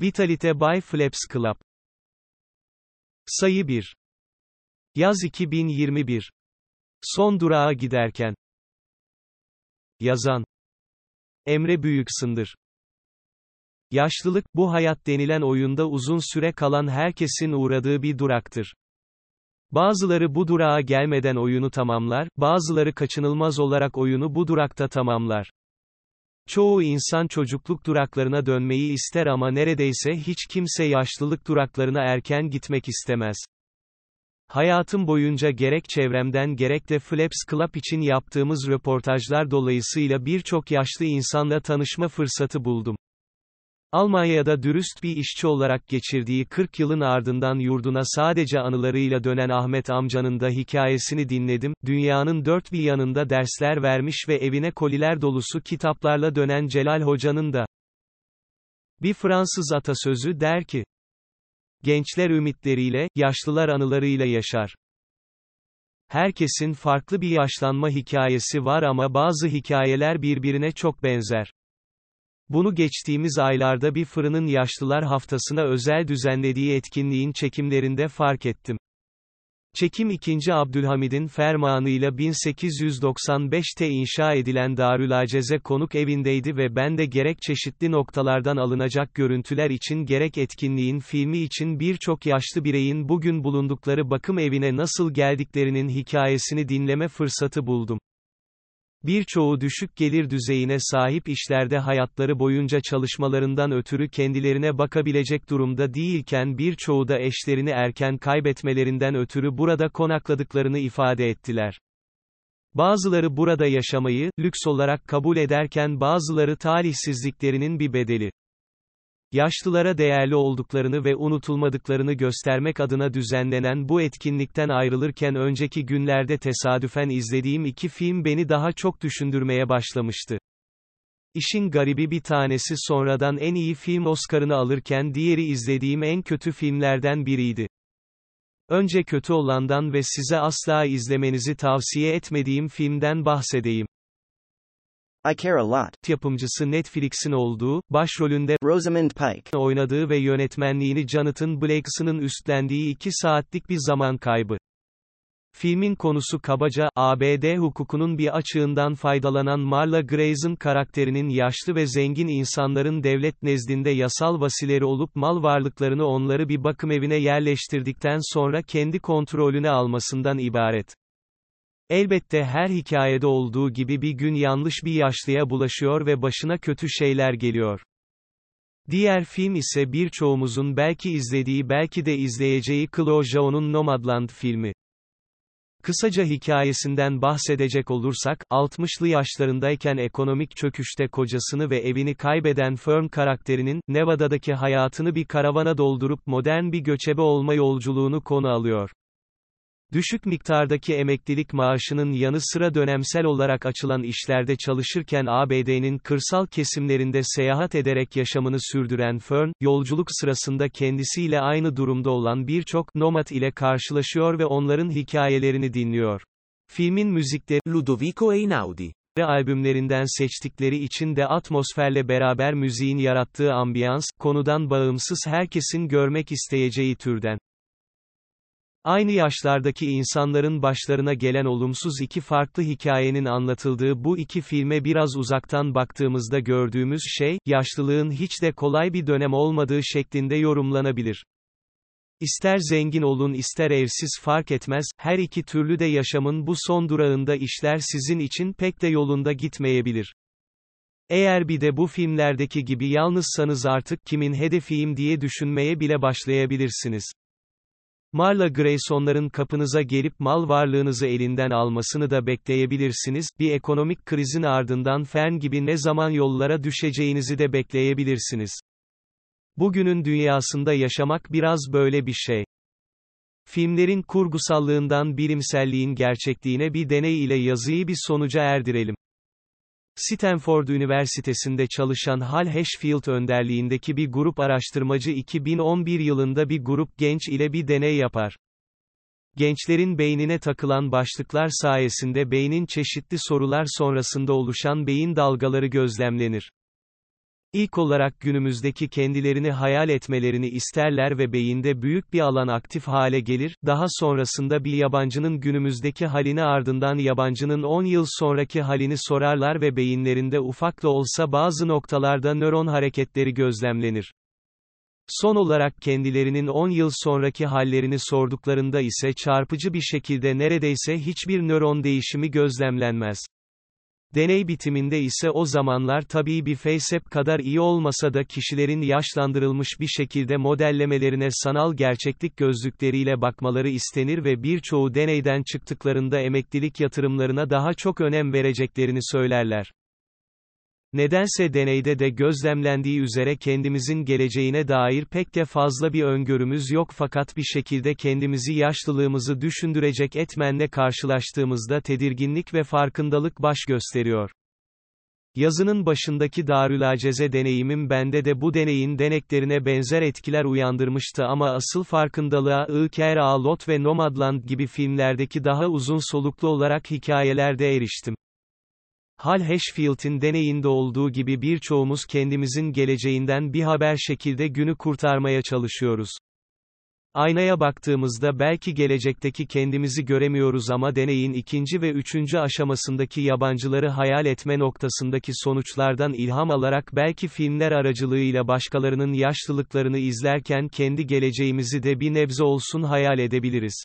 Vitalite by Flaps Club. Sayı 1. Yaz 2021. Son durağa giderken. Yazan. Emre Büyüksındır. Yaşlılık, bu hayat denilen oyunda uzun süre kalan herkesin uğradığı bir duraktır. Bazıları bu durağa gelmeden oyunu tamamlar, bazıları kaçınılmaz olarak oyunu bu durakta tamamlar. Çoğu insan çocukluk duraklarına dönmeyi ister ama neredeyse hiç kimse yaşlılık duraklarına erken gitmek istemez. Hayatım boyunca gerek çevremden gerek de Flaps Club için yaptığımız röportajlar dolayısıyla birçok yaşlı insanla tanışma fırsatı buldum. Almanya'da dürüst bir işçi olarak geçirdiği 40 yılın ardından yurduna sadece anılarıyla dönen Ahmet amcanın da hikayesini dinledim, dünyanın dört bir yanında dersler vermiş ve evine koliler dolusu kitaplarla dönen Celal Hoca'nın da. Bir Fransız atasözü der ki, Gençler ümitleriyle, yaşlılar anılarıyla yaşar. Herkesin farklı bir yaşlanma hikayesi var ama bazı hikayeler birbirine çok benzer. Bunu geçtiğimiz aylarda bir fırının yaşlılar haftasına özel düzenlediği etkinliğin çekimlerinde fark ettim. Çekim 2. Abdülhamid'in fermanıyla 1895'te inşa edilen Darülaceze konuk evindeydi ve ben de gerek çeşitli noktalardan alınacak görüntüler için gerek etkinliğin filmi için birçok yaşlı bireyin bugün bulundukları bakım evine nasıl geldiklerinin hikayesini dinleme fırsatı buldum. Birçoğu düşük gelir düzeyine sahip işlerde hayatları boyunca çalışmalarından ötürü kendilerine bakabilecek durumda değilken birçoğu da eşlerini erken kaybetmelerinden ötürü burada konakladıklarını ifade ettiler. Bazıları burada yaşamayı, lüks olarak kabul ederken bazıları talihsizliklerinin bir bedeli. Yaşlılara değerli olduklarını ve unutulmadıklarını göstermek adına düzenlenen bu etkinlikten ayrılırken önceki günlerde tesadüfen izlediğim iki film beni daha çok düşündürmeye başlamıştı. İşin garibi bir tanesi sonradan en iyi film Oscar'ını alırken diğeri izlediğim en kötü filmlerden biriydi. Önce kötü olandan ve size asla izlemenizi tavsiye etmediğim filmden bahsedeyim. I Care a Lot. Yapımcısı Netflix'in olduğu, başrolünde Rosamund Pike. oynadığı ve yönetmenliğini Jonathan Blakeson'ın üstlendiği iki saatlik bir zaman kaybı. Filmin konusu kabaca, ABD hukukunun bir açığından faydalanan Marla Grayson karakterinin yaşlı ve zengin insanların devlet nezdinde yasal vasileri olup mal varlıklarını onları bir bakım evine yerleştirdikten sonra kendi kontrolüne almasından ibaret. Elbette her hikayede olduğu gibi bir gün yanlış bir yaşlıya bulaşıyor ve başına kötü şeyler geliyor. Diğer film ise birçoğumuzun belki izlediği belki de izleyeceği Chloe Zhao'nun Nomadland filmi. Kısaca hikayesinden bahsedecek olursak, 60'lı yaşlarındayken ekonomik çöküşte kocasını ve evini kaybeden Fern karakterinin, Nevada'daki hayatını bir karavana doldurup modern bir göçebe olma yolculuğunu konu alıyor. Düşük miktardaki emeklilik maaşının yanı sıra dönemsel olarak açılan işlerde çalışırken ABD'nin kırsal kesimlerinde seyahat ederek yaşamını sürdüren Fern, yolculuk sırasında kendisiyle aynı durumda olan birçok nomad ile karşılaşıyor ve onların hikayelerini dinliyor. Filmin müzikleri Ludovico Einaudi. albümlerinden seçtikleri için de atmosferle beraber müziğin yarattığı ambiyans, konudan bağımsız herkesin görmek isteyeceği türden. Aynı yaşlardaki insanların başlarına gelen olumsuz iki farklı hikayenin anlatıldığı bu iki filme biraz uzaktan baktığımızda gördüğümüz şey, yaşlılığın hiç de kolay bir dönem olmadığı şeklinde yorumlanabilir. İster zengin olun ister evsiz fark etmez, her iki türlü de yaşamın bu son durağında işler sizin için pek de yolunda gitmeyebilir. Eğer bir de bu filmlerdeki gibi yalnızsanız artık kimin hedefiyim diye düşünmeye bile başlayabilirsiniz. Marla Grayson'ların kapınıza gelip mal varlığınızı elinden almasını da bekleyebilirsiniz, bir ekonomik krizin ardından Fern gibi ne zaman yollara düşeceğinizi de bekleyebilirsiniz. Bugünün dünyasında yaşamak biraz böyle bir şey. Filmlerin kurgusallığından bilimselliğin gerçekliğine bir deney ile yazıyı bir sonuca erdirelim. Stanford Üniversitesi'nde çalışan Hal Hashfield önderliğindeki bir grup araştırmacı 2011 yılında bir grup genç ile bir deney yapar. Gençlerin beynine takılan başlıklar sayesinde beynin çeşitli sorular sonrasında oluşan beyin dalgaları gözlemlenir. İlk olarak günümüzdeki kendilerini hayal etmelerini isterler ve beyinde büyük bir alan aktif hale gelir, daha sonrasında bir yabancının günümüzdeki halini ardından yabancının 10 yıl sonraki halini sorarlar ve beyinlerinde ufak da olsa bazı noktalarda nöron hareketleri gözlemlenir. Son olarak kendilerinin 10 yıl sonraki hallerini sorduklarında ise çarpıcı bir şekilde neredeyse hiçbir nöron değişimi gözlemlenmez. Deney bitiminde ise o zamanlar tabii bir FaceApp kadar iyi olmasa da kişilerin yaşlandırılmış bir şekilde modellemelerine sanal gerçeklik gözlükleriyle bakmaları istenir ve birçoğu deneyden çıktıklarında emeklilik yatırımlarına daha çok önem vereceklerini söylerler. Nedense deneyde de gözlemlendiği üzere kendimizin geleceğine dair pek de fazla bir öngörümüz yok fakat bir şekilde kendimizi yaşlılığımızı düşündürecek etmenle karşılaştığımızda tedirginlik ve farkındalık baş gösteriyor. Yazının başındaki Darülaceze deneyimim bende de bu deneyin deneklerine benzer etkiler uyandırmıştı ama asıl farkındalığa İlker Lot ve Nomadland gibi filmlerdeki daha uzun soluklu olarak hikayelerde eriştim. Hal Hashfield'in deneyinde olduğu gibi birçoğumuz kendimizin geleceğinden bir haber şekilde günü kurtarmaya çalışıyoruz. Aynaya baktığımızda belki gelecekteki kendimizi göremiyoruz ama deneyin ikinci ve üçüncü aşamasındaki yabancıları hayal etme noktasındaki sonuçlardan ilham alarak belki filmler aracılığıyla başkalarının yaşlılıklarını izlerken kendi geleceğimizi de bir nebze olsun hayal edebiliriz.